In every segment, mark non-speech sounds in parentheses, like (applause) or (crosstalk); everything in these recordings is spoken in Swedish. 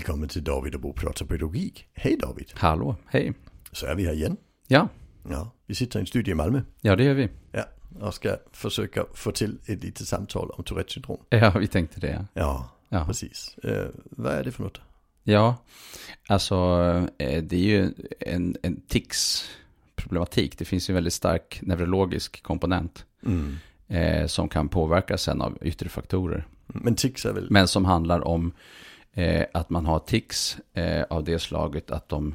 Välkommen till David och Bo pratar pedagogik. Hej David! Hallå, hej. Så är vi här igen. Ja, Ja, vi sitter i en studie i Malmö. ja det gör vi. Ja, och ska försöka få till ett litet samtal om Tourettes syndrom. Ja, vi tänkte det. Ja, Ja, precis. Eh, vad är det för något? ja alltså det är ju en, en tics-problematik. Det finns ju en väldigt stark neurologisk komponent Mm. eh, som kan påverkas sen av yttre faktorer. Men tics är väl... Men som handlar om eh, att man har tics eh, av det slaget att de,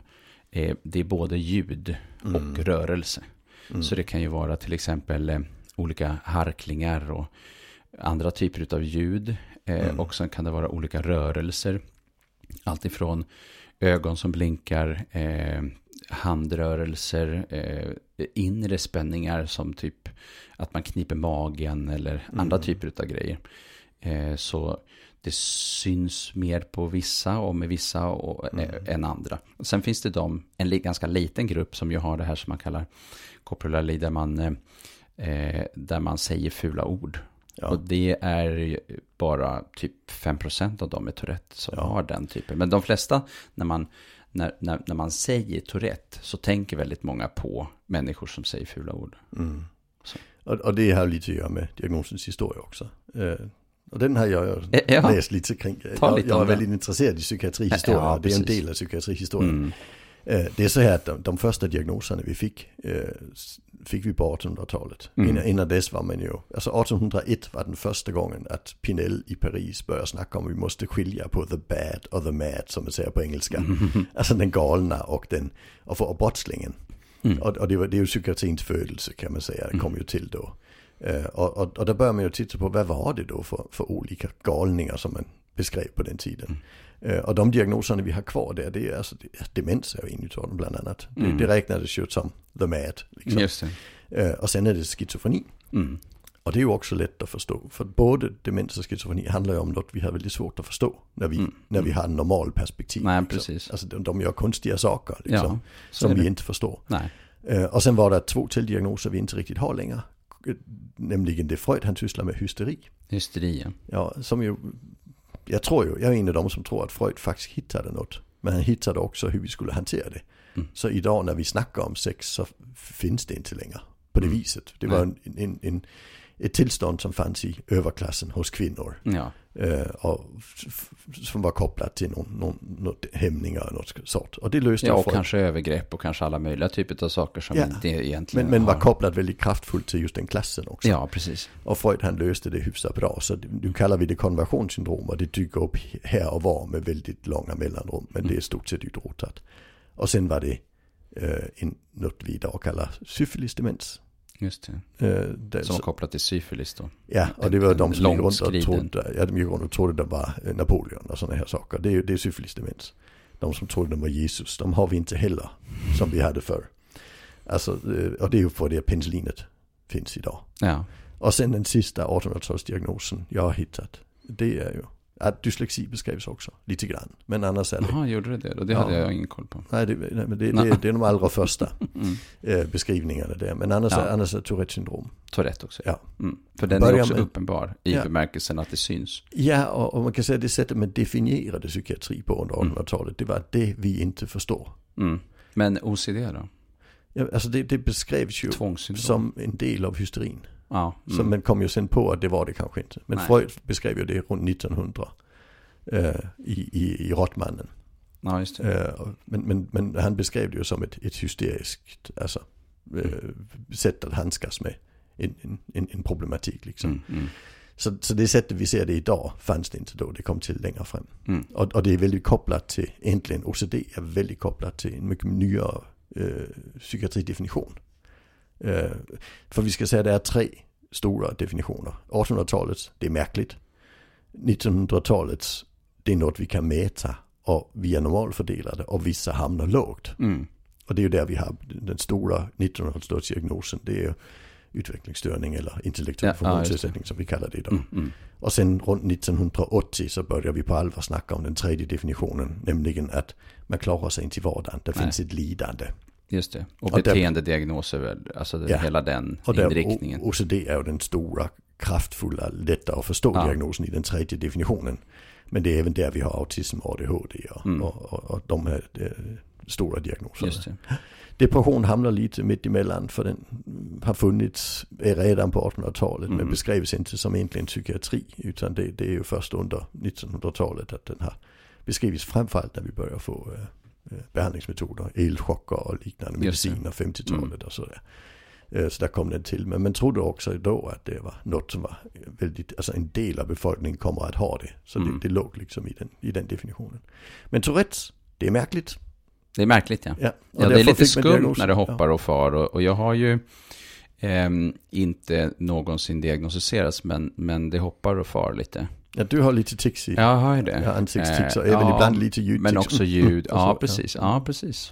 eh, det är både ljud och Mm. rörelse. Mm. Så det kan ju vara till exempel eh, olika harklingar och andra typer av ljud. Eh, Mm. Och sen kan det vara olika rörelser. Allt ifrån ögon som blinkar, eh, handrörelser, inre spänningar som typ att man kniper magen eller andra Mm. typer av grejer. Så det syns mer på vissa och med vissa och, Mm. eh, än andra. Och sen finns det de, en ganska liten grupp som ju har det här som man kallar koprolali där man, eh, eh, där man säger fula ord. Ja. Och det är bara typ 5% av dem med Tourette som Ja. har den typen. Men de flesta, när man, när, när, när man säger Tourette, så tänker väldigt många på människor som säger fula ord. Mm. Och, och det har lite att göra med diagnosens historia också. Eh, och den har jag ja. läst lite kring. Ta lite jag är väldigt intresserad i psykiatrihistoria. Ja, det är en del av psykiatrihistorien. Mm. Eh, Det är så här att de, de första diagnoserna vi fick, s- fick vi på 1800-talet. Mm. Innan, innan dess var man ju, alltså 1801 var den första gången att Pinel i Paris började snacka om vi måste skilja på the bad och the mad som man säger på engelska. (laughs) Alltså den galna och den, och, och brottslingen. Mm. Och, och det, var, det är ju psykiatrins födelse kan man säga, det kom ju till då. Eh, och, och, där börjar man ju titta på vad var det då för, för olika galningar som man beskrev på den tiden. Eh, och de diagnoserna vi har kvar där, det är alltså det är demens är en utav dem bland annat. Mm. Det, det räknades ju som the mad. Liksom. Eh, och sen är det schizofreni. Mm. Och det är ju också lätt att förstå. För både demens och schizofreni handlar ju om något vi har väldigt svårt att förstå. När vi, Mm. när vi har normal perspektiv. Nej, liksom. precis. Alltså de, de gör konstiga saker liksom, Ja, som vi inte förstår. Nej. Eh, och sen var det två till diagnoser vi inte riktigt har längre. Nämligen det Freud han sysslar med hysteri. Hysteri, ja. Ja, som ju, jag tror ju, jag är en av dem som tror att Freud faktiskt hittade något. Men han hittade också hur vi skulle hantera det. Mm. Så idag när vi snackar om sex så finns det inte längre på det Mm. viset. Det var en, en, en, ett tillstånd som fanns i överklassen hos kvinnor. Ja, Eh, och f- f- som var kopplat till någon, någon, något hämningar av något sort. Och det löste ja och Freud. kanske övergrepp och kanske alla möjliga typer av saker som Ja. inte egentligen Men, men var har- kopplat väldigt kraftfullt till just den klassen också. Ja, precis. Och Freud han löste det hyfsat bra. Så nu kallar vi det konversionssyndrom och det dyker upp här och var med väldigt långa mellanrum. Men det är stort sett utrotat. Och sen var det eh, en, något vi idag kallar syfilisdemens. Just det. Eh, det, Som var kopplat till syfilis då. ja, och det var de som gick runt och trodde, ja, de gick runt och trodde det var eh, Napoleon och sådana här saker. Det är, det är syfilisdemens. De som trodde de var Jesus, de har vi inte heller som vi hade förr. Alltså, eh, och det är ju för det penicillinet finns idag. Ja, Och sen den sista 1800-talsdiagnosen jag har hittat. Det är ju att dyslexi beskrivs också lite grann. Men annars är det, jaha, gjorde det det? Och det Ja. hade jag ingen koll på. nej, det, nej, men det, Nej. det, det är de allra första (laughs) Mm. eh, beskrivningarna där. Men annars, Ja. är, annars är Tourettes syndrom. Tourette också. Ja. Mm. För den är Börja också med- uppenbar i Ja. bemärkelsen att det syns. Ja, och, och man kan säga att det sättet man definierade psykiatri på under Mm. 1800-talet, det var det vi inte förstår. Mm. Men OCD då? Ja, alltså det, det beskrevs ju som en del av hysterin. Ja. Så Mm. man kom ju sen på att det var det kanske inte. Men Nej. Freud beskrev ju det runt 1900 eh, i, i, i Rottmannen. ja, just det. Eh, men, men, men han beskrev det ju som ett, ett hysteriskt alltså, eh, sätt att handskas med en, en, en, problematik. Liksom. Mm. Mm. Så, så det sättet vi ser det idag fanns det inte då, det kom till längre fram. Mm. Och, och det är väldigt kopplat till, egentligen OCD är väldigt kopplat till en mycket nyare eh, psykiatridefinition. Eh, för vi ska säga att det är tre stora definitioner. 1800-talets, det är märkligt. 1900-talets, det är något vi kan mäta och vi är normalfördelade och vissa hamnar lågt. Mm. Och det är ju där vi har den stora 1900-talsdiagnosen. Det är utvecklingsstörning eller intellektuell Ja, ja, funktionsnedsättning som vi kallar det idag. Mm. Mm. Och sen runt 1980 så börjar vi på allvar snacka om den tredje definitionen. Nämligen att man klarar sig inte i vardagen. Det finns ett lidande. Just det. Och Och beteendediagnoser väl, alltså Ja. hela den Och där, inriktningen. O- OCD är ju den stora, kraftfulla, lätta att förstå Ja. diagnosen i den tredje definitionen. Men det är även där vi har autism och ADHD och, Mm. och, och, och de här eh, stora diagnoserna. Det. Depression hamnar lite mitt emellan för den har funnits redan på 1800-talet men Mm. beskrevs inte som egentligen psykiatri utan det, det är ju först under 1900-talet att den har beskrivits framförallt när vi börjar få eh, behandlingsmetoder, elchocker och liknande mediciner, 50-talet Mm. och sådär. Eh, Så där kom den till. Men man trodde också då att det var något som var väldigt, alltså en del av befolkningen kommer att ha det. Så Mm. det, det låg liksom i den, i den definitionen. Men Tourettes, det är märkligt. Det är märkligt ja. Ja, Ja, det är lite skumt när det hoppar och far. Och, och jag har ju ehm, inte någonsin diagnostiserats, men, men det hoppar och far lite. Ja, du har lite tics i. Ja, jag har det. Ja, ansiktstics och Eh, även ja, ibland lite ljudtics. Men också ljud. (laughs) Ja, så, precis. Ja, precis.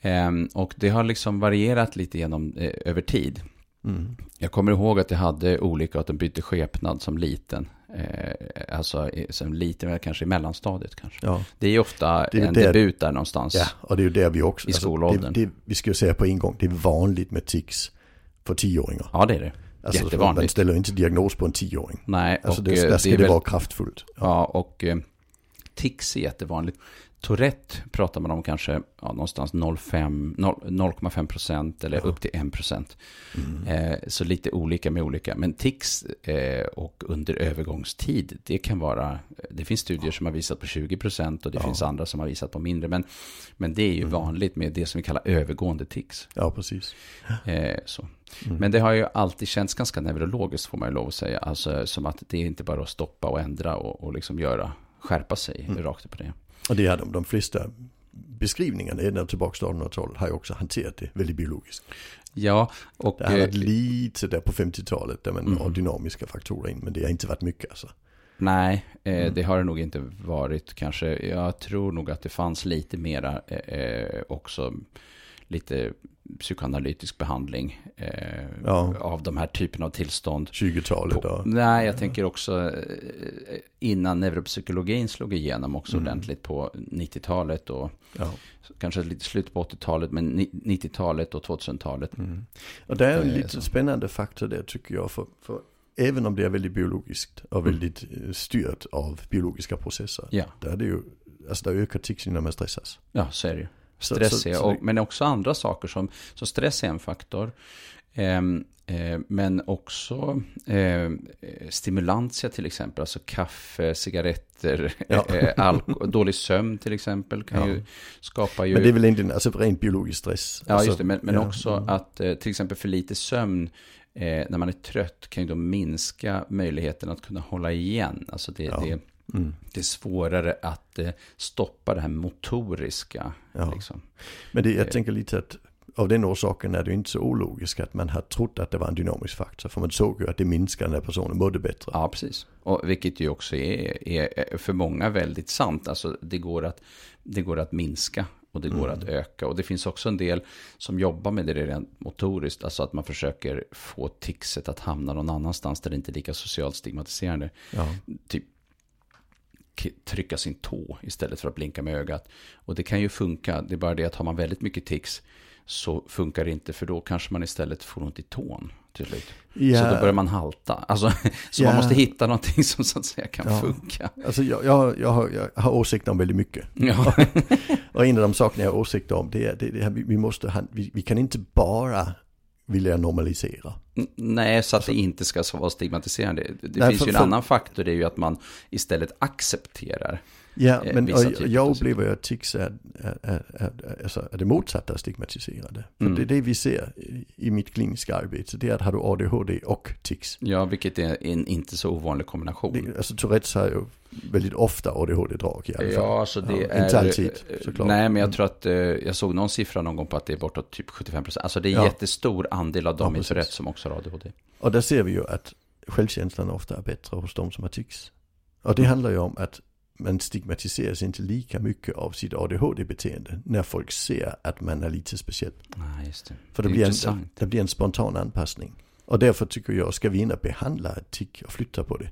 Ehm, och det har liksom varierat lite genom, eh, över tid. Mm. Jag kommer ihåg att jag hade olika, att den bytte skepnad som liten. Eh, alltså som liten, kanske i mellanstadiet kanske. Ja. Det är ofta Det är en där- debut där någonstans. ja, och det är ju där vi också... I skolåldern. det, det, vi ska ju säga på en gång, det är vanligt med tics för tioåringar. Ja, det är det. Alltså, Man Jättevanligt. ställer inte diagnos på en tioåring. Nej, Alltså och det, eh, där ska det det, väl, vara kraftfullt. Ja, och eh, tics är jättevanligt. Tourette pratar man om kanske ja, någonstans 0,5 0 0,5 procent eller Ja. upp till 1 procent. Mm. Eh, så lite olika med olika. Men tics eh, och under övergångstid, det kan vara, det finns studier som har visat på 20 procent och det Ja. finns andra som har visat på mindre. Men, men det är ju Mm. vanligt med det som vi kallar övergående tics. Ja, precis. Eh, så. Mm. Men det har ju alltid känts ganska neurologiskt får man ju lov att säga. Alltså som att det är inte bara att stoppa och ändra och, och liksom göra, skärpa sig Mm. rakt upp på det. Och det är de, de flesta beskrivningarna ända tillbaka till 1800-talet har ju också hanterat det väldigt biologiskt. Ja, och Det har eh, varit lite där på 50-talet där man Mm. har dynamiska faktorer in, men det har inte varit mycket alltså. nej, eh, Mm. det har det nog inte varit kanske. Jag tror nog att det fanns lite mera eh, eh, också lite psykoanalytisk behandling eh, Ja. av de här typerna av tillstånd. 20-talet På, och... nej, jag tänker också eh, innan neuropsykologin slog igenom också Mm. ordentligt på 90-talet och Ja. kanske lite slut på 80-talet, men ni- 90-talet och 2000-talet. Mm. Och det är en Eh, lite så. spännande faktor där tycker jag. För, för även om det är väldigt biologiskt och Mm. väldigt eh, styrt av biologiska processer. Ja, Där är det ju, alltså där ökar tics när man stressas. ja så är det ju. Så- Stress så- är, så och, men också andra saker som, så stress är en faktor. Ehm, eh, men också eh, stimulantia till exempel, alltså kaffe, cigaretter, Ja. (laughs) eh, alko- dålig sömn till exempel kan Ja. ju skapa ju... Men det är väl egentligen alltså rent biologisk stress. Ja, alltså, just det. Men, men ja, också mm. att eh, till exempel för lite sömn när man är trött kan ju då minska möjligheten att kunna hålla igen. Alltså det, det, Mm. det är svårare att eh, stoppa det här motoriska. Ja. Liksom. Men det, Eh. jag tänker lite att av den orsaken är det inte så ologiskt att man har trott att det var en dynamisk faktor. För man såg ju att det minskade när personen mådde bättre. Ja, precis. Och vilket ju också är, är för många väldigt sant. Alltså det går att, det går att minska och det går Mm. att öka. Och det finns också en del som jobbar med det rent motoriskt. Alltså att man försöker få tixet att hamna någon annanstans där det inte är lika socialt stigmatiserande. Ja. typ trycka sin tå istället för att blinka med ögat. Och det kan ju funka, det är bara det att har man väldigt mycket tics så funkar det inte för då kanske man istället får ont i tån till slut. Ja, Så då börjar man halta. Alltså, (laughs) så Ja. man måste hitta någonting som så att säga kan Ja. funka. Alltså jag, jag, jag, har, jag har åsikter om väldigt mycket. Ja. (laughs) Och en av de sakerna jag har åsikter om det är det, det här, vi, måste, vi, vi kan inte bara vilja normalisera. Nej, så att det inte ska vara stigmatiserande. Det Nej, finns för- ju en för- annan faktor, det är ju att man istället accepterar. Ja, Eh, men och, typer jag upplever att tics är, är, är, är, alltså, är det motsatta stigmatiserade. För Mm. det är det vi ser i, i mitt kliniska arbete. Det är att har du ADHD och tics. Ja, vilket är en inte så ovanlig kombination. Det, alltså Tourettes har ju väldigt ofta ADHD-drag i alla fall. Ja, alltså det Ja, är... inte alltid, såklart. Nej, men jag Mm. tror att eh, jag såg någon siffra någon gång på att det är bortåt typ 75 procent. Alltså det är Ja. jättestor andel av Ja, dem i precis. Tourette som också har ADHD. Och där ser vi ju att självkänslan ofta är bättre hos de som har tics. Och det Mm. handlar ju om att man stigmatiseras inte lika mycket av sitt ADHD-beteende när folk ser att man är lite speciell. Nej, just det. För det, Det blir en, intressant. det blir en spontan anpassning. Och därför tycker jag, ska vi in och behandla ett tick och flytta på det.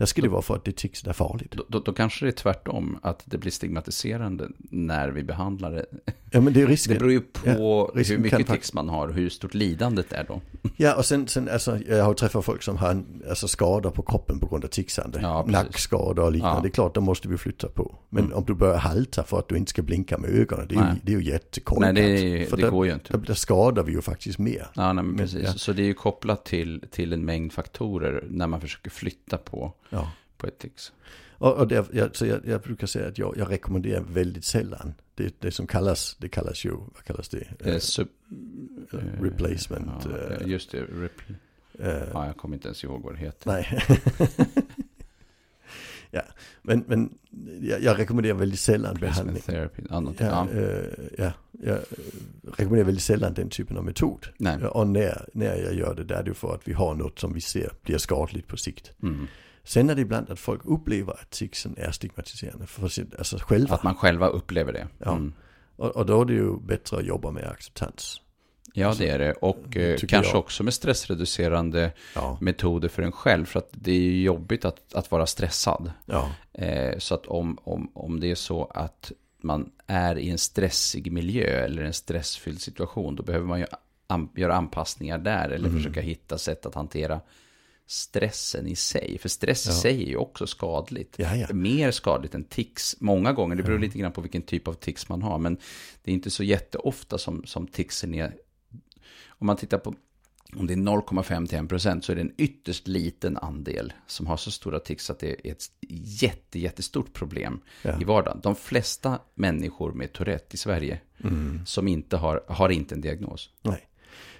Där ska det vara för att det tics är farligt. Då, då, då kanske det är tvärtom, att det blir stigmatiserande när vi behandlar det. Ja, men det är risken. (laughs) Det beror ju på Ja, hur mycket tics man har och hur stort lidandet är då. Ja, och sen, sen alltså, jag har träffat folk som har alltså, skador på kroppen på grund av ticsande. Ja. Nackskador och liknande. Ja. Det är klart, då måste vi flytta på. Men om du börjar halta för att du inte ska blinka med ögonen, det är, ju, Nej. det är ju jättekorkat. Nej, det, För det där, går ju inte. Där, skadar vi ju faktiskt mer. Ja, nej, men Men, precis. ja. Så det är ju kopplat till, till en mängd faktorer när man försöker flytta på, Ja. på ett tics. Och, och det, jag, så jag, jag brukar säga att jag, jag rekommenderar väldigt sällan det, det som kallas, det kallas ju, vad kallas det? Eh, Eh, sub, eh, replacement. Ja, eh, just det. Repl- eh, ja, jag kommer inte ens ihåg vad det heter. Nej. (laughs) ja, men, men jag, jag rekommenderar väldigt sällan behandling. Therapy. Ja. Ja, ja. eh, ja, jag rekommenderar väldigt sällan den typen av metod. Nej. Och när, när jag gör det, där är det för att vi har något som vi ser blir skadligt på sikt. Mm. Sen är det ibland att folk upplever att ticsen är stigmatiserande för sin, alltså själva. Att man själva upplever det. Ja. Mm. Och, och då är det ju bättre att jobba med acceptans. Ja, det är det. Och eh, kanske jag. också med stressreducerande Ja, metoder för en själv. För att det är ju jobbigt att, att vara stressad. ja, Eh, så att om, om, om det är så att man är i en stressig miljö eller en stressfylld situation, då behöver man ju an, göra anpassningar där eller Mm. försöka hitta sätt att hantera stressen i sig. För stress i Ja. sig är ju också skadligt. Ja, ja. Mer skadligt än tics många gånger. Det beror lite grann på vilken typ av tics man har. Men det är inte så jätteofta som, som ticsen är... Om man tittar på om det är 0,5 till 1 procent så är det en ytterst liten andel som har så stora tics att det är ett jätte, jättestort problem Ja. i vardagen. De flesta människor med Tourette i Sverige som inte har, har inte en diagnos. nej.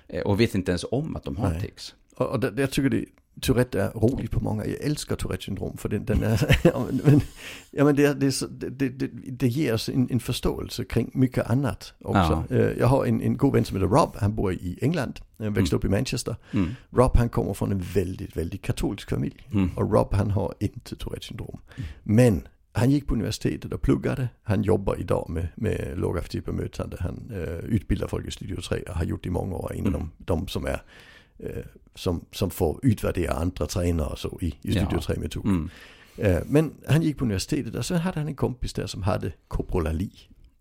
Eh, Och vet inte ens om att de har Nej. tics. Och det, jag tycker det, Tourette är roligt på många. Jag älskar Tourette syndrom för den, den (laughs) är, ja, men- ja, men det, det, det, det, ger oss en, en förståelse kring mycket annat också. Eh, Jag har en, en god vän som heter Rob, han bor i England, han växte upp i Manchester. Mm. Rob han kommer från en väldigt, väldigt katolsk familj. Mm. Och Rob han har inte Tourette syndrom. Men han gick på universitetet och pluggade. Han jobbar idag med, med lågaffektivt bemötande. Han eh, utbildar folk i Studio 3 och har gjort det i många år. En av de, de som är som, som får utvärdera andra tränare och så i, i Studio Ja. 3-metod. Mm. Eh, men han gick på universitetet och sen hade han en kompis där som hade koprolali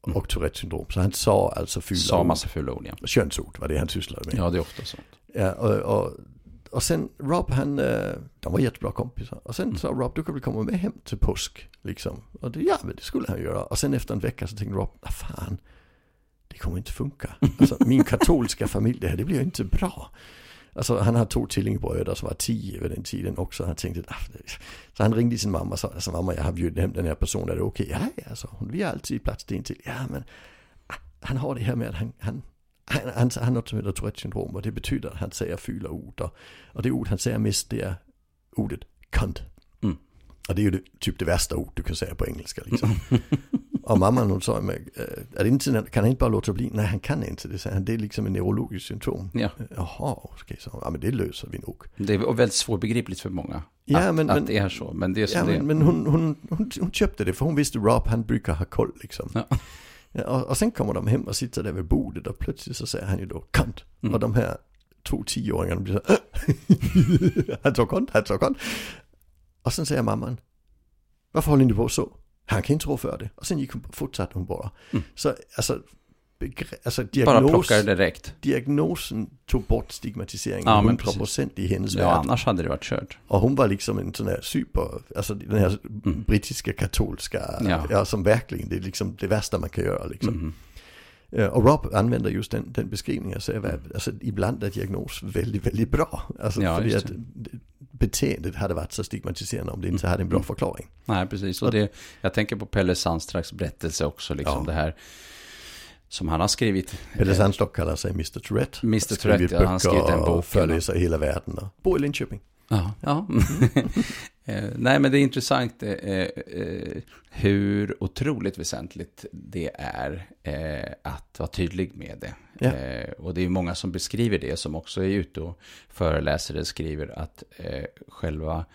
och Tourette syndrom. Så han sa alltså fula Sa massa fula ord, ja. Könsord var det han sysslade med. Ja, det är ofta sånt. Ja, och, och, och sen Rob han, eh, de var jättebra kompisar. Och sen sa Rob, du kan väl komma med hem till påsk. Liksom. Och det, ja, men det skulle han göra. Och sen efter en vecka så tänkte Rob, vad fan, det kommer inte funka. (laughs) Alltså min katolska familj, det här det blir inte bra. Alltså han har två tvillingbröder som var tio vid den tiden också. Han tänkte, ah, så han ringde sin mamma och sa, alltså mamma jag har bjudit hem den här personen, är det okej? Ja, ja, alltså, vi har alltid plats till en till. Ja, men ah, han har det här med att han, han han, han, han har något som heter Tourette syndrom och det betyder att han säger fula ord. Och, och det ord han säger mest det är ordet cunt. Mm. Och det är ju det, typ det värsta ord du kan säga på engelska liksom. (laughs) och mamman hon sa mig, "Eh, är det inte, kan han inte bara låta bli? Nej han kan inte det, säger han. Det är liksom en neurologisk symptom. Ja, Jaha, okej, så, ja men det löser vi nog. det är väldigt svårbegripligt för många. Ja, att, men- att det är så. Men det är som Ja, det är. men, men hon, hon, hon, hon köpte det för hon visste Rob han brukar ha koll liksom. Ja. Ja, och, och sen kommer de hem och sitter där vid bordet och plötsligt så säger han ju då kant. Mm. Och de här två tioåringarna blir så (laughs) Han sa kont, han sa kont. Och sen säger mamman, varför håller ni på så? Han kan inte rå för det. Och sen gick hon, fortsatte hon bara. Mm. Så alltså, alltså Bara diagnos, det direkt. diagnosen tog bort stigmatiseringen Ja, men 100% i hennes Ja, värld. annars hade det varit kört. Och hon var liksom en sån här super, alltså den här brittiska katolska, Ja. ja. som verkligen, det är liksom det värsta man kan göra liksom. Mhm. Eh, Och Rob använder just den, den beskrivningen och säger, att alltså, ibland är diagnos väldigt, väldigt bra. Alltså Ja, att beteendet hade varit så stigmatiserande om det inte hade en bra förklaring. Nej, precis. Och det, jag tänker på Pelle Sandstraks berättelse också, liksom Ja. det här som han har skrivit. Pelle Sandstock kallar sig Mr Tourette. Mr. Skrivit Tourette, ja, han har skrivit en och bok. föreläser i hela världen. Och bor i Linköping. Ja, ja. (laughs) Eh, Nej, men det är intressant eh, eh, hur otroligt väsentligt det är eh, att vara tydlig med det. Ja. Eh, och det är många som beskriver det, som också är ute och föreläser det, skriver att eh, själva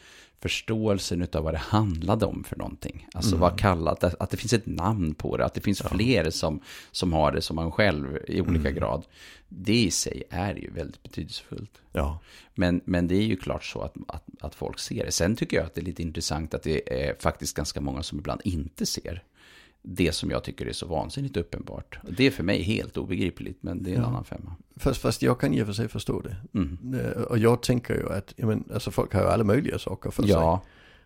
förståelsen av vad det handlade om för någonting. Alltså vad kallat, att, att det finns ett namn på det, att det finns fler som, som har det som man själv i olika grad. Det i sig är ju väldigt betydelsefullt. Ja. Men, men det är ju klart så att, att, att folk ser det. Sen tycker jag att det är lite intressant att det är faktiskt ganska många som ibland inte ser det som jag tycker är så vansinnigt uppenbart. Det är för mig helt obegripligt, men det är en Ja. annan femma. Fast, fast jag kan i och för sig förstå det. Mm. Eh, Och jag tänker ju att, jag men, alltså folk har ju alla möjliga saker för sig. Ja,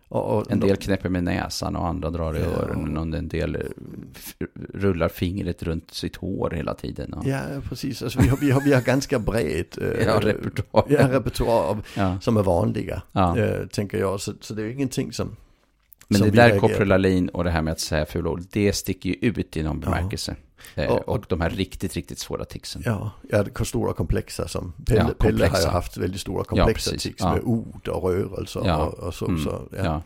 Och, och en de- del knäpper med näsan och andra drar i Ja. öronen och en del eh, rullar fingret runt sitt hår hela tiden. Och, Ja, precis. Alltså, vi, har, vi, har, vi har ganska bred eh, Ja, repertoar. Ja, repertoar av, Ja. som är vanliga, Ja. eh, tänker jag. Så, så det är ju ingenting som... Men det där koprollalin och det här med att säga fula ord, det sticker ju ut i någon Ja. bemärkelse. Eh, Och- och, de här riktigt, riktigt svåra ticsen. Ja, ja, det är stora komplexa som Pelle, Ja, Pelle har komplexa. haft väldigt stora komplexa precis. tics Ja. med ord och rörelser Ja. och, och så. Mm. så ja. Ja.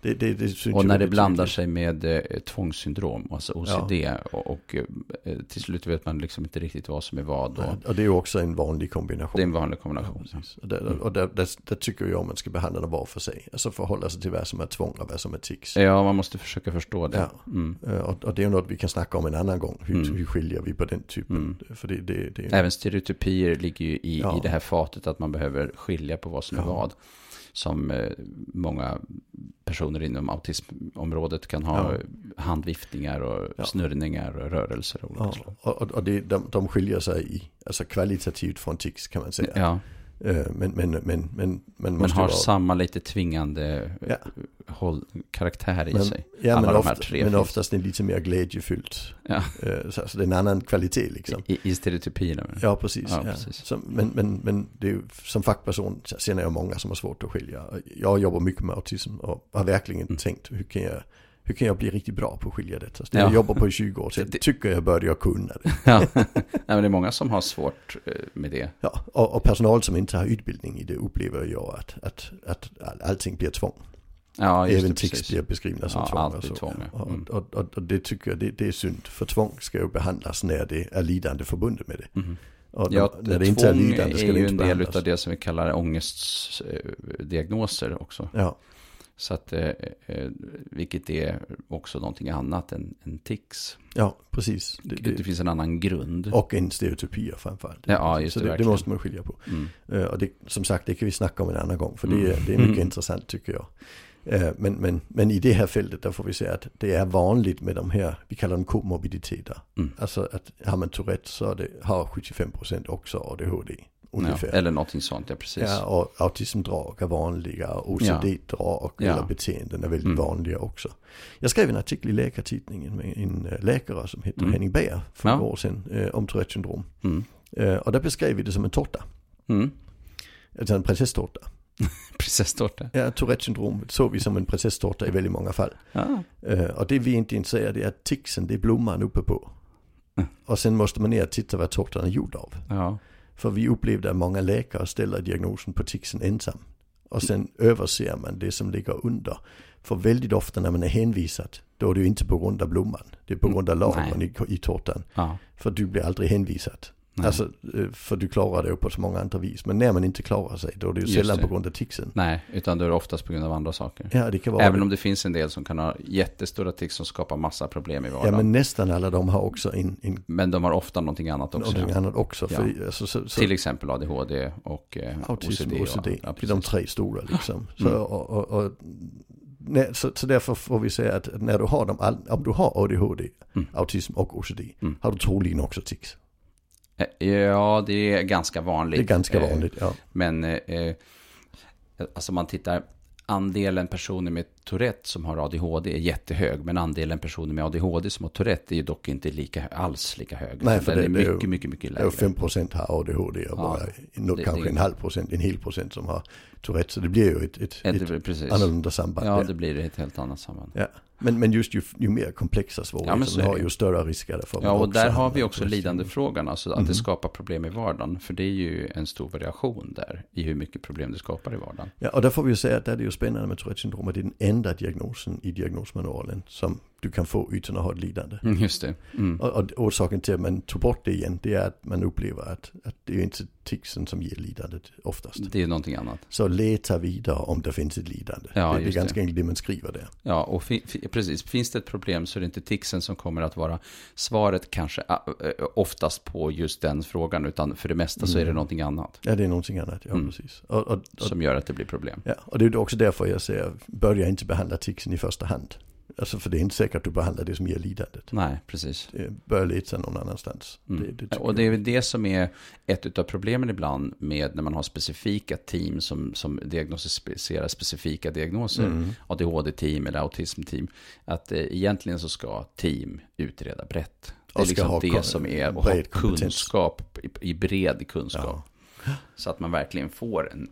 Det, det, det Och när det blandar sig med eh, tvångssyndrom, alltså OCD, och, och eh, till slut vet man liksom inte riktigt vad som är vad. Och, Ja, Och det är också en vanlig kombination. det är en vanlig Ja, kombination. precis. Och, där, Mm. och där tycker jag man ska behandla dem var för sig. Alltså förhålla sig till vad som är tvång och vad som är tics. Ja, man måste försöka förstå det. Ja. Mm. Eh, Och, och det är något vi kan snacka om en annan gång. Hur, Mm. hur skiljer vi på den typen? Mm. För det, det, det, Även stereotypier ligger ju i, Ja. i det här fatet att man behöver skilja på vad som är Ja. vad. Som eh, många personer inom autismområdet kan ha Ja. handviftningar och Ja. snurrningar och rörelser olika ja, och, och- och det, de, de skiljer sig i, alltså kvalitativt från tics kan man säga. Ja, Men, men, men, men, men men måste har vara, samma lite tvingande eh, Ja. håll, karaktär i men, sig. Ja, men, ofta, tre men oftast en lite mer glädjefyllt. Ja. Eh, Så, så det är en annan kvalitet liksom. I, I stereotypierna. Ja, precis. Ja, Ja, precis. Så, men, men, men det är som fackperson känner jag många som har svårt att skilja. Jag jobbar mycket med autism och har verkligen Mm. tänkt hur kan, jag, hur kan jag bli riktigt bra på att skilja detta? Så det Ja. jag jobbar på i 20 år, så jag tycker jag börjar kunna det. Ja. (laughs) Nej, men det är många som har svårt eh, med det. Ja, och, och personal som inte har utbildning i det upplever jag att, att, att all, allting blir tvång. Ja, Även det, precis. blir beskrivna som Ja, tvång. och så. tvång, ja. Mm. Och, och, och, och det tycker jag, det, det är synd. För tvång ska ju behandlas när det är lidande förbundet med det. Mhm. Och Ja, när det inte är lidande ska är det ju inte en del behandlas. av det som vi kallar ångestdiagnoser också. Ja, Så att, eh, eh, vilket är också någonting annat än, än tics. ja, precis. Det, Det, det, finns en annan grund. och en stereotypier framförallt. Ja, just så det, det, det verkligen. måste man skilja på. Mm. Eh, Och det, som sagt, det kan vi snacka om en annan gång. För det, är- Mm. det är mycket Mm. intressant tycker jag. Eh, Men, men, men i det här fältet där får vi säga att det är vanligt med de här, vi kallar dem komorbiditeter. Mm. Alltså att har man Tourette så det, har 75% också ADHD. Ja, Ungefär. eller någonting sånt, ja precis. Ja, och autismdrag är vanliga, OCD-drag Ja. eller beteenden är väldigt Mm. vanliga också. Jag skrev en artikel i Läkartidningen med en eh, läkare som heter Mm. Henning Beer för Ja. några år sedan eh, om Tourettes syndrom. Mm. Eh, och där beskrev vi det som en tårta, Mm. alltså en prinsesstårta. (laughs) Prinsesstårta. Ja, Tourettes syndrom såg vi som en prinsesstårta i väldigt många fall. Ja. Eh, och det vi inte intresserade är att ticsen, det är blomman uppe på. Mm. Och sen måste man ner och titta vad tårtan är gjord av. ja. För vi upplevde att många läkare ställer diagnosen på ticsen ensam. Och sen överser man det som ligger under. För väldigt ofta när man är hänvisad, då är det ju inte på grund av blomman. Det är på grund av lagren i, i tårtan. ja. För du blir aldrig hänvisad. Nej. Alltså, eh, för du klarar det på så många andra vis. Men när man inte klarar sig, då är det ju sällan det. på grund av ticsen. Nej, utan då är det oftast på grund av andra saker. Ja, det kan vara Även det. om det finns en del som kan ha jättestora tics som skapar massa problem i vardagen. Ja, men, men nästan alla de har också en, en de har ofta någonting annat också. någonting ja. annat också. För, Ja. alltså, så, så, Till exempel ADHD och eh, autism OCD. och OCD. Ja, det är precis. de tre stora liksom. Så, Mm. och, och, och, nej, så, så därför får vi säga att när du har dem, all, om du har ADHD, Mm. autism och OCD, Mm. har du troligen också tics. Eh, Ja, det är ganska vanligt. Det är ganska Eh, vanligt, ja. Men eh, eh, alltså man tittar, andelen personer med Tourette som har ADHD är jättehög. Men andelen personer med ADHD som har Tourette är ju dock inte lika, alls lika hög. Nej, för det- är det mycket, ju- mycket, mycket Det är lägre. 5% har ADHD och Ja, bara nå- det- kanske det- en halv procent, en hel procent som har Tourette. Så det blir ju ett, ett, Ett, ett annorlunda samband Ja, där. det blir ett helt annat samband. Ja. Men, men just ju, ju mer komplexa Ja, svårigheter är har, ju större risker för Ja, och där har vi också lidandefrågan, alltså att Mhm. det skapar problem i vardagen. För det är ju en stor variation där i hur mycket problem det skapar i vardagen. Ja, och där får vi ju säga att det är ju spännande med Tourettes syndrom, att det är den enda diagnosen i diagnosmanualen som du kan få utan att ha ett lidande. Mm, just det. Mm. Och, och orsaken till att man tog bort det igen, det är att man upplever att, att det är inte ticsen som ger lidandet oftast. Det är någonting annat. Så leta vidare om det finns ett lidande. Ja, det, det är ganska det. enkelt det man skriver där. Ja, och fi, fi, precis. Finns det ett problem så är det inte ticsen som kommer att vara svaret kanske äh, äh, oftast på just den frågan, utan för det mesta så är det Mm. någonting annat Ja, det är någonting annat, ja Mm. precis. Och, och, som gör att det blir problem. ja, och det är också därför jag säger, börja inte behandla ticsen i första hand. Alltså för det är inte säkert att du behandlar det som ger lidandet. Nej, precis. Det bör leta någon annanstans. Mm. Det, det och det är väl det som är ett av problemen ibland med när man har specifika team som, som diagnostiserar specifika diagnoser. Mm. ADHD-team eller autism-team. Att eh, egentligen så ska team utreda brett. Det är liksom det som är att ha kunskap i, i bred kunskap. Ja. Så att man verkligen får en,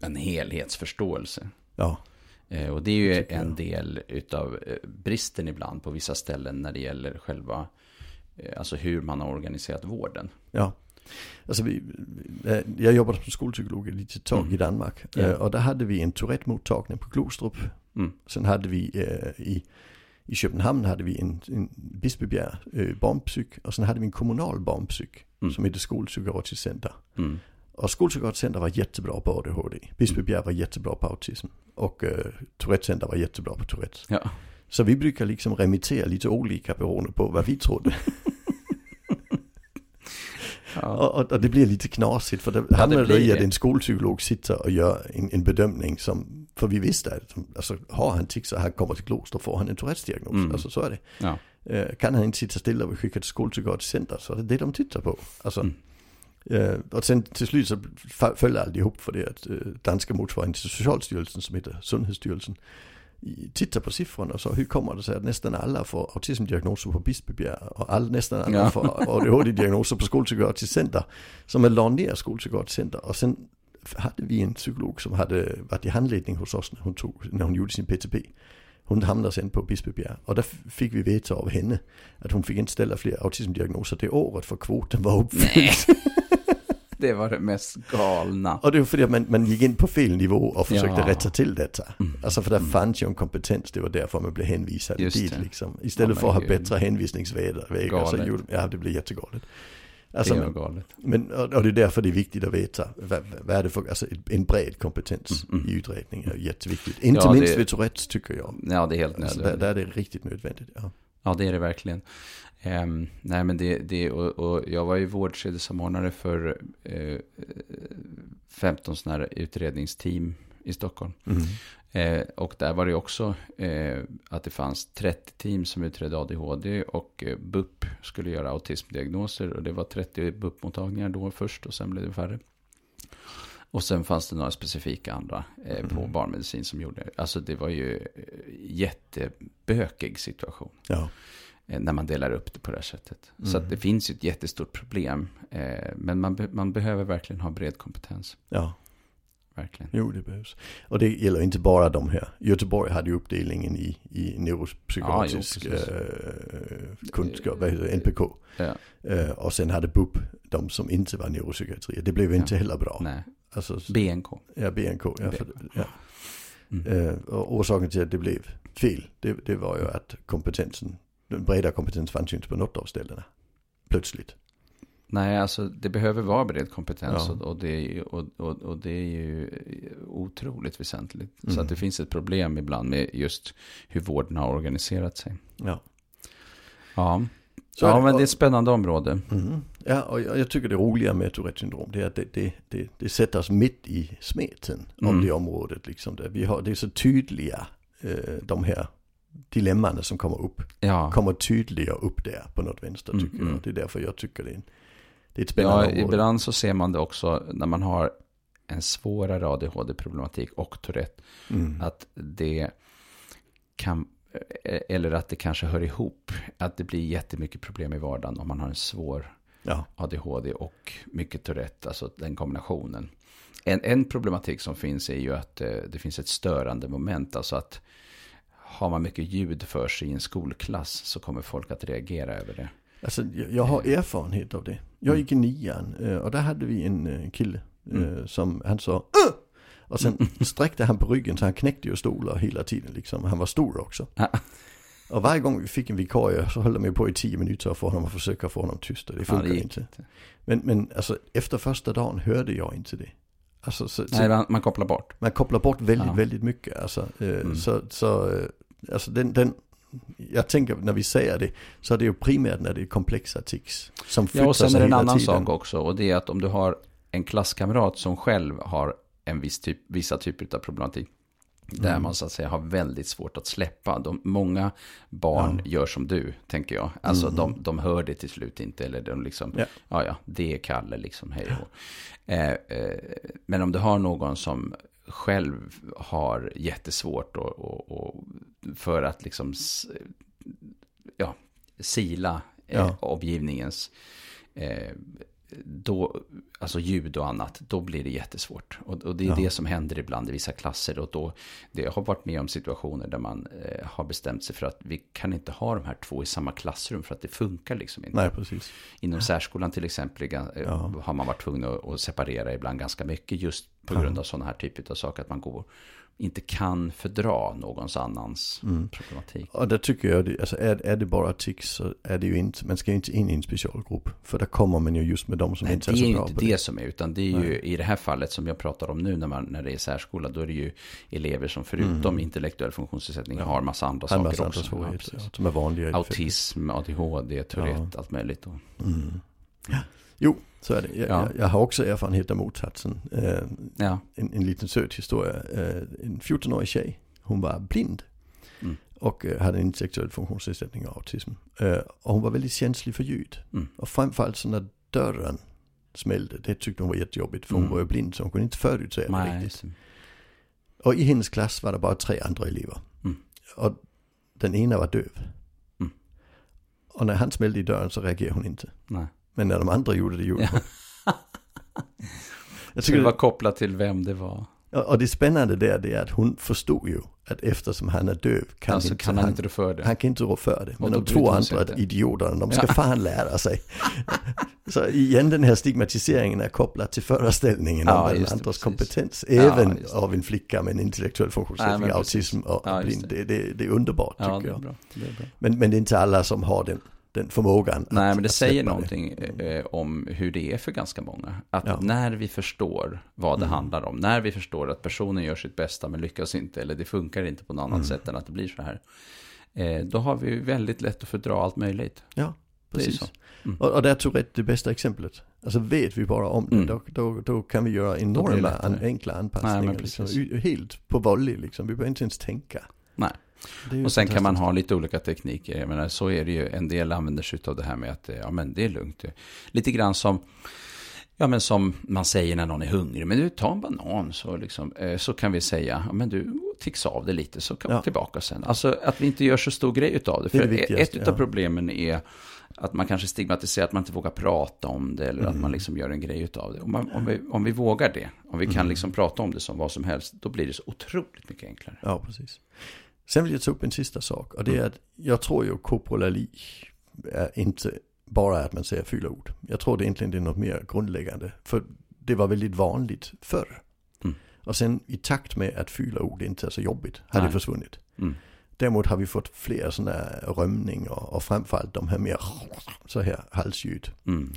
en helhetsförståelse. Ja, och det är ju en del utav eh, bristen ibland på vissa ställen när det gäller själva, eh, alltså hur man har organiserat vården. ja. Alltså vi, eh, jag jobbade som skolpsykolog ett litet tag Mm. i Danmark. Ja. Eh, Och där hade vi en Tourette-mottagning på Glostrup. Mm. Sen hade vi eh, i, i Köpenhamn hade vi en, en Bispebjerg eh, barnpsyk. Och sen hade vi en kommunal barnpsyk Mm. som hette Skolpsykiatrisk Center. Mm. Och Skolpsykiatrisk Center var jättebra på ADHD. Bispebjerg var jättebra på autism. Och eh, Tourette Center var jättebra på Tourette. Ja. Så vi brukar liksom remittera lite olika beroende på vad vi trodde. (laughs) Ja. Och, och, det blir lite knasigt för det hamnar blir i att en skolpsykolog sitter och gör en, en bedömning som, för vi visste att alltså, har han tics och han kommer till Gloster får han en Tourettes diagnos. Mm. Alltså så är det. Ja. Eh, kan han inte sitta stilla och vi skickar till skolpsykiatriskt center så är det det de tittar på. Alltså, Mm. Eh, och sen till slut så föll allihop för det att eh, danska motsvarigheten till Socialstyrelsen som heter Sundhedsstyrelsen tittar på siffrorna och så hur kommer det sig att nästan alla får autismdiagnoser på Bispebjerg och all, nästan alla Ja. får ADHD-diagnoser på skolpsykiatriskt center. Så man la ner skolpsykiatriskt center och sen hade vi en psykolog som hade varit i handledning hos oss när hon, tog, när hon gjorde sin PTP. Hon hamnade sen på Bispebjerg och där fick vi veta av henne att hon fick inte ställa fler autismdiagnoser det året för kvoten var uppfylld. Det var det mest galna. Och det var för att man, man gick in på fel nivå och försökte Ja. rätta till detta. Mm. Alltså för där fanns ju en kompetens, det var därför man blev hänvisad Just dit det. liksom. Istället Ja, för att ha gud. bättre hänvisningsvägar. vägar Så gjorde, ja, det blir jättegalet. Alltså, det men, galet. men, och och det är därför det är viktigt att veta vad, vad är det för, alltså en bred kompetens Mm, mm. i utredning är jätteviktigt. Inte Ja, minst det- vid Tourettes tycker jag. Ja, det är helt Alltså, där, nödvändigt. där är det riktigt nödvändigt. Ja. Ja, det är det verkligen. Ehm, nej, men det, det och, och jag var ju vårdkedjesamordnare för eh, 15 sådana här utredningsteam i Stockholm. Mm. Eh, och där var det också eh, att det fanns 30 team som utredde ADHD och eh, BUP skulle göra autismdiagnoser. Och det var 30 BUP-mottagningar då först och sen blev det färre. Och sen fanns det några specifika andra eh, på Mm. barnmedicin som gjorde, alltså det var ju eh, jättebökig situation. Ja. Eh, När man delar upp det på det här sättet. Så Mm. att det finns ju ett jättestort problem. Eh, men man, be- man behöver verkligen ha bred kompetens. ja, Verkligen. jo det behövs. Och det gäller inte bara de här. Göteborg hade ju uppdelningen i, i neuropsykiatrisk Ja, jo, eh, kunskap, vad heter det, NPK. Ja, Eh, och sen hade BUP de som inte var neuropsykiatri. Det blev inte heller bra. nej. Alltså, BNK. ja, BNK. Ja, för, ja. Mm. Eh, och orsaken till att det blev fel, det, det var ju att kompetensen, den breda kompetensen fanns ju inte på något av ställena. Plötsligt. Nej, alltså det behöver vara bred kompetens Ja. och, och, det, är ju, och, och, och det är ju otroligt väsentligt. Så Mm. att det finns ett problem ibland med just hur vården har organiserat sig. Ja. Ja, Så ja det. men det är ett spännande område. Mm. Ja, och jag, jag tycker det roliga med Tourettes syndrom det är att det, det, det, det sätter oss mitt i smeten om Mm. det området. Liksom där. Vi har, det är så tydliga, eh, de här dilemmana som kommer upp, Ja, kommer tydliga upp där på något vänster Mm, tycker mm. jag. Det är därför jag tycker det är, en, det är ett spännande ja område. ibland så ser man det också när man har en svårare ADHD-problematik och Tourette. Mm. Att det kan, eller att det kanske hör ihop. Att det blir jättemycket problem i vardagen om man har en svår Ja, ADHD och mycket Tourette, alltså den kombinationen. En, en problematik som finns är ju att eh, det finns ett störande moment, alltså att har man mycket ljud för sig i en skolklass så kommer folk att reagera över det. alltså jag, har erfarenhet av det. Jag Mm. gick i nian eh, och där hade vi en eh, kille eh, Mm. som han sa "Åh!" och sen (laughs) sträckte han på ryggen så han knäckte ju stolar hela tiden liksom. Han var stor också. Ja. Och varje gång vi fick en vikarie så höll de ju på i tio minuter för honom att försöka få honom tyst och det Ja, funkar det gick inte. inte. Men, men alltså efter första dagen hörde jag inte det. Alltså så, Nej, man, man kopplar bort. man kopplar bort väldigt, Ja. väldigt mycket. Alltså, eh, Mm. så, så eh, alltså den, den, jag tänker när vi säger det så är det ju primärt när det är komplexa tics. Som flyttar Ja, och sen är det en annan tiden. sak också. Och det är att om du har en klasskamrat som själv har en viss typ, vissa typer av problematik. Där Mm. man så att säga har väldigt svårt att släppa. De, många barn gör som du, tänker jag. Alltså de, de hör det till slut inte. Eller de liksom, Mm. Ja. ja ja, det är Kalle liksom, hej då. Eh, eh, men om du har någon som själv har jättesvårt och, och, och för att liksom ja, sila eh, Ja. omgivningens eh, då, alltså ljud och annat, då blir det jättesvårt. Och, och det är Ja. det som händer ibland i vissa klasser. Och då, det har varit med om situationer där man eh, har bestämt sig för att vi kan inte ha de här två i samma klassrum för att det funkar liksom inte. Nej, precis. Inom särskolan till exempel eh, Ja. har man varit tvungen att, att separera ibland ganska mycket just på grund av sådana här typer av saker. Att man går, inte kan fördra någons annans Mm. problematik. Och där tycker jag, det, alltså är, är det bara tics så är det ju inte, man ska ju inte in i en specialgrupp. För där kommer man ju just med de som Nej, inte det är är så ju bra inte på det, det. som är, utan det är ju i det här fallet som jag pratar om nu när, man, när det är särskola, då är det ju elever som förutom intellektuell funktionsnedsättning har massa andra saker massa också. andra svårigheter Ja, ja, som är vanliga. det Autism, ADHD, Tourette, allt möjligt. Och, Mm. Jo, så är det. Jag, Ja. jag, jag har också erfarenhet av motsatsen. Eh, ja, en, en liten söt historia. Eh, en 14-årig tjej, hon var blind. Mm. Och eh, hade en intellektuell funktionsnedsättning och autism. Eh, och hon var väldigt känslig för ljud. Mm. Och framförallt så när dörren smällde, det tyckte hon var jättejobbigt. För hon Mm. var ju blind så hon kunde inte förutsäga det nej, riktigt. Och i hennes klass var det bara tre andra elever. Mm. Och den ena var döv. Mm. Och när han smällde i dörren så reagerade hon inte. nej. Men när de andra gjorde det gjorde hon. (laughs) Jag tycker det var kopplat till vem det var. och det spännande där det är att hon förstod ju att eftersom han är döv kan, alltså inte kan han, han inte rå för det. han kan inte rå för det. Men de två andra idioterna, de ska Ja. fan lära sig. (laughs) så igen den här stigmatiseringen är kopplad till föreställningen Ja, om den andras precis. kompetens. Även av en flicka med en intellektuell funktionsnedsättning, autism och blind. det. Det, det, det är underbart tycker jag. Men, men det är inte alla som har den, den förmågan. Nej, att, men det säger någonting eh, om hur det är för ganska många. Att Ja. när vi förstår vad det Mm. handlar om, när vi förstår att personen gör sitt bästa men lyckas inte, eller det funkar inte på något annat Mm. sätt än att det blir så här. Eh, då har vi väldigt lätt att fördra allt möjligt. Ja, Det precis. Mm. Och, och där är Tourette det bästa exemplet. Alltså vet vi bara om det, Mm. då, då, då kan vi göra det enorma an, enkla anpassningar. Nej, liksom, helt på volley liksom, vi behöver inte ens tänka. Nej. Och sen kan man ha lite olika tekniker. Jag menar, så är det ju. En del använder sig av det här med att eh, ja, men det är lugnt. Lite grann som, ja, men som man säger när någon är hungrig. Men du, ta en banan så, liksom, eh, så kan vi säga, ja, men du, tics av det lite så kan vi Ja. tillbaka sen. Alltså att vi inte gör så stor grej utav det. För det ett viktigaste, av ja. problemen är att man kanske stigmatiserar att man inte vågar prata om det. Eller att Mm. man liksom gör en grej utav det. Om, man, om, vi, om vi vågar det, om vi kan Mm. liksom prata om det som vad som helst, då blir det så otroligt mycket enklare. Ja, precis. Sen vill jag ta upp en sista sak och det är att jag tror ju koprolali är inte bara att man säger fyra ord. Jag tror det egentligen det är något mer grundläggande. För det var väldigt vanligt förr. Mm. Och sen i takt med att fyra ord inte är så jobbigt har Nej. det försvunnit. Mm. Däremot har vi fått fler sådana här römning och, och framförallt de här mer så här halsljud. Mm.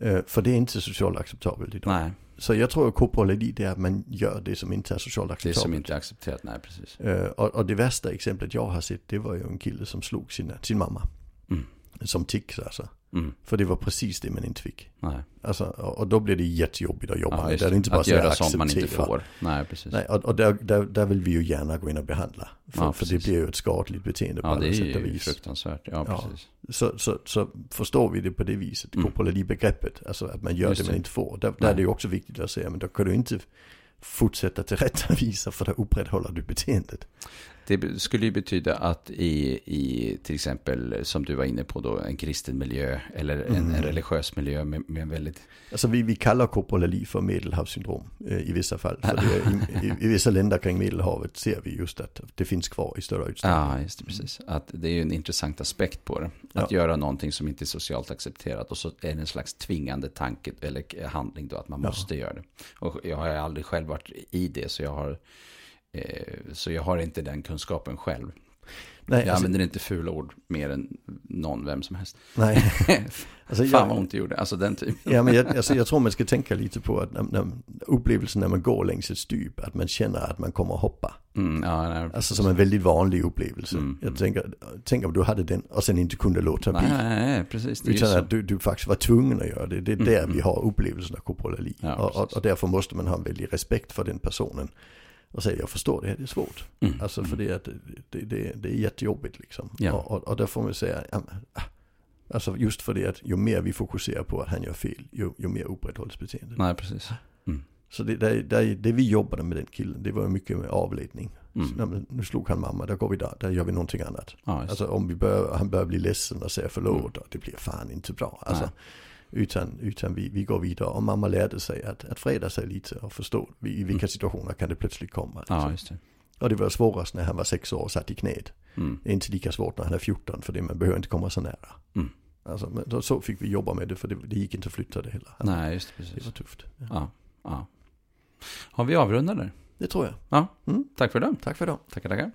Eh, för det är inte socialt acceptabelt idag. Nej, Så jag tror att koprolali det är att man gör det som inte är socialt det acceptabelt. som inte är accepterat. Nej, precis. Och, och det värsta exemplet jag har sett det var ju en kille som slog sina, sin mamma. Mm. Som tics alltså. Mm. För det var precis det man inte fick. Nej. Alltså, och, då blir det jättejobbigt att jobba Ja, med. det inte bara att göra sånt man inte får. Nej, precis. Nej, och, och där, där, där vill vi ju gärna gå in och behandla. För, Ja, för det blir ju ett skadligt beteende på ja, alla det är sätt och ju vis. fruktansvärt. Ja, Ja. precis. Så, så, så förstår vi det på det viset, Mm. koprolali-begreppet. Alltså att man gör Just det man det. inte får. Där, där är det ju också viktigt att säga, men då kan du inte fortsätta tillrättavisa för då upprätthåller du beteendet. Det skulle ju betyda att i, i till exempel, som du var inne på då, en kristen miljö eller en, Mm. en religiös miljö med, med en väldigt... Alltså vi, vi kallar koprolali för medelhavssyndrom eh, i vissa fall. Är, i, i, I vissa länder kring medelhavet ser vi just att det finns kvar i större utsträckning. Ja, just det, precis. Att det är ju en intressant aspekt på det. Att Ja. göra någonting som inte är socialt accepterat och så är det en slags tvingande tanke eller handling då att man Ja. måste göra det. Och jag har aldrig själv varit i det så jag har, så jag har inte den kunskapen själv. Nej, Jag alltså, använder inte fula ord mer än någon, vem som helst. nej. (laughs) Alltså, Fan vad ont det gjorde. Alltså den typen. ja, men jag, alltså, jag tror man ska tänka lite på att när, när, upplevelsen när man går längs ett stup, att man känner att man kommer att hoppa. Mm, ja, nej, Alltså som en väldigt vanlig upplevelse. Mm, Jag mm. tänker, tänk om du hade den och sen inte kunde låta bli. nej, nej, precis. Utan att du, du faktiskt var tvungen att göra det. Det är Mm, där mm. vi har upplevelsen av koprolali. Ja, och, och, och därför måste man ha en väldig respekt för den personen. Och säga jag förstår det här, det är svårt. Mm. Alltså för det, är, det, det, det är jättejobbigt liksom. Ja. Och, och, där får man säga, ah. alltså just för det att ju mer vi fokuserar på att han gör fel, ju, ju mer upprätthålls beteendet. Nej, precis. Så det, det, det, det vi jobbade med den killen, det var mycket med avledning. Mm. Nu slog han mamma, där går vi där, där gör vi någonting annat. Just. Alltså om vi bör, han börjar bli ledsen och säga förlåt, och det blir fan inte bra. Alltså. Utan utan vi, vi går vidare och mamma lärde sig att, att freda sig lite och förstå i vilka Mm. situationer kan det plötsligt komma. Liksom. ja, just det. Och det var svårast när han var sex år och satt i knät. Mm. Det är inte lika svårt när han är 14 för det man behöver inte komma så nära. Mm. Alltså, men då, så fick vi jobba med det för det, det gick inte att flytta det heller. Alltså, Nej, just det, Det precis. var tufft. Ja. Ja, ja. Har vi avrundat där? Det tror jag. Ja, Mm. tack för det. Tack för idag. Tackar, tackar.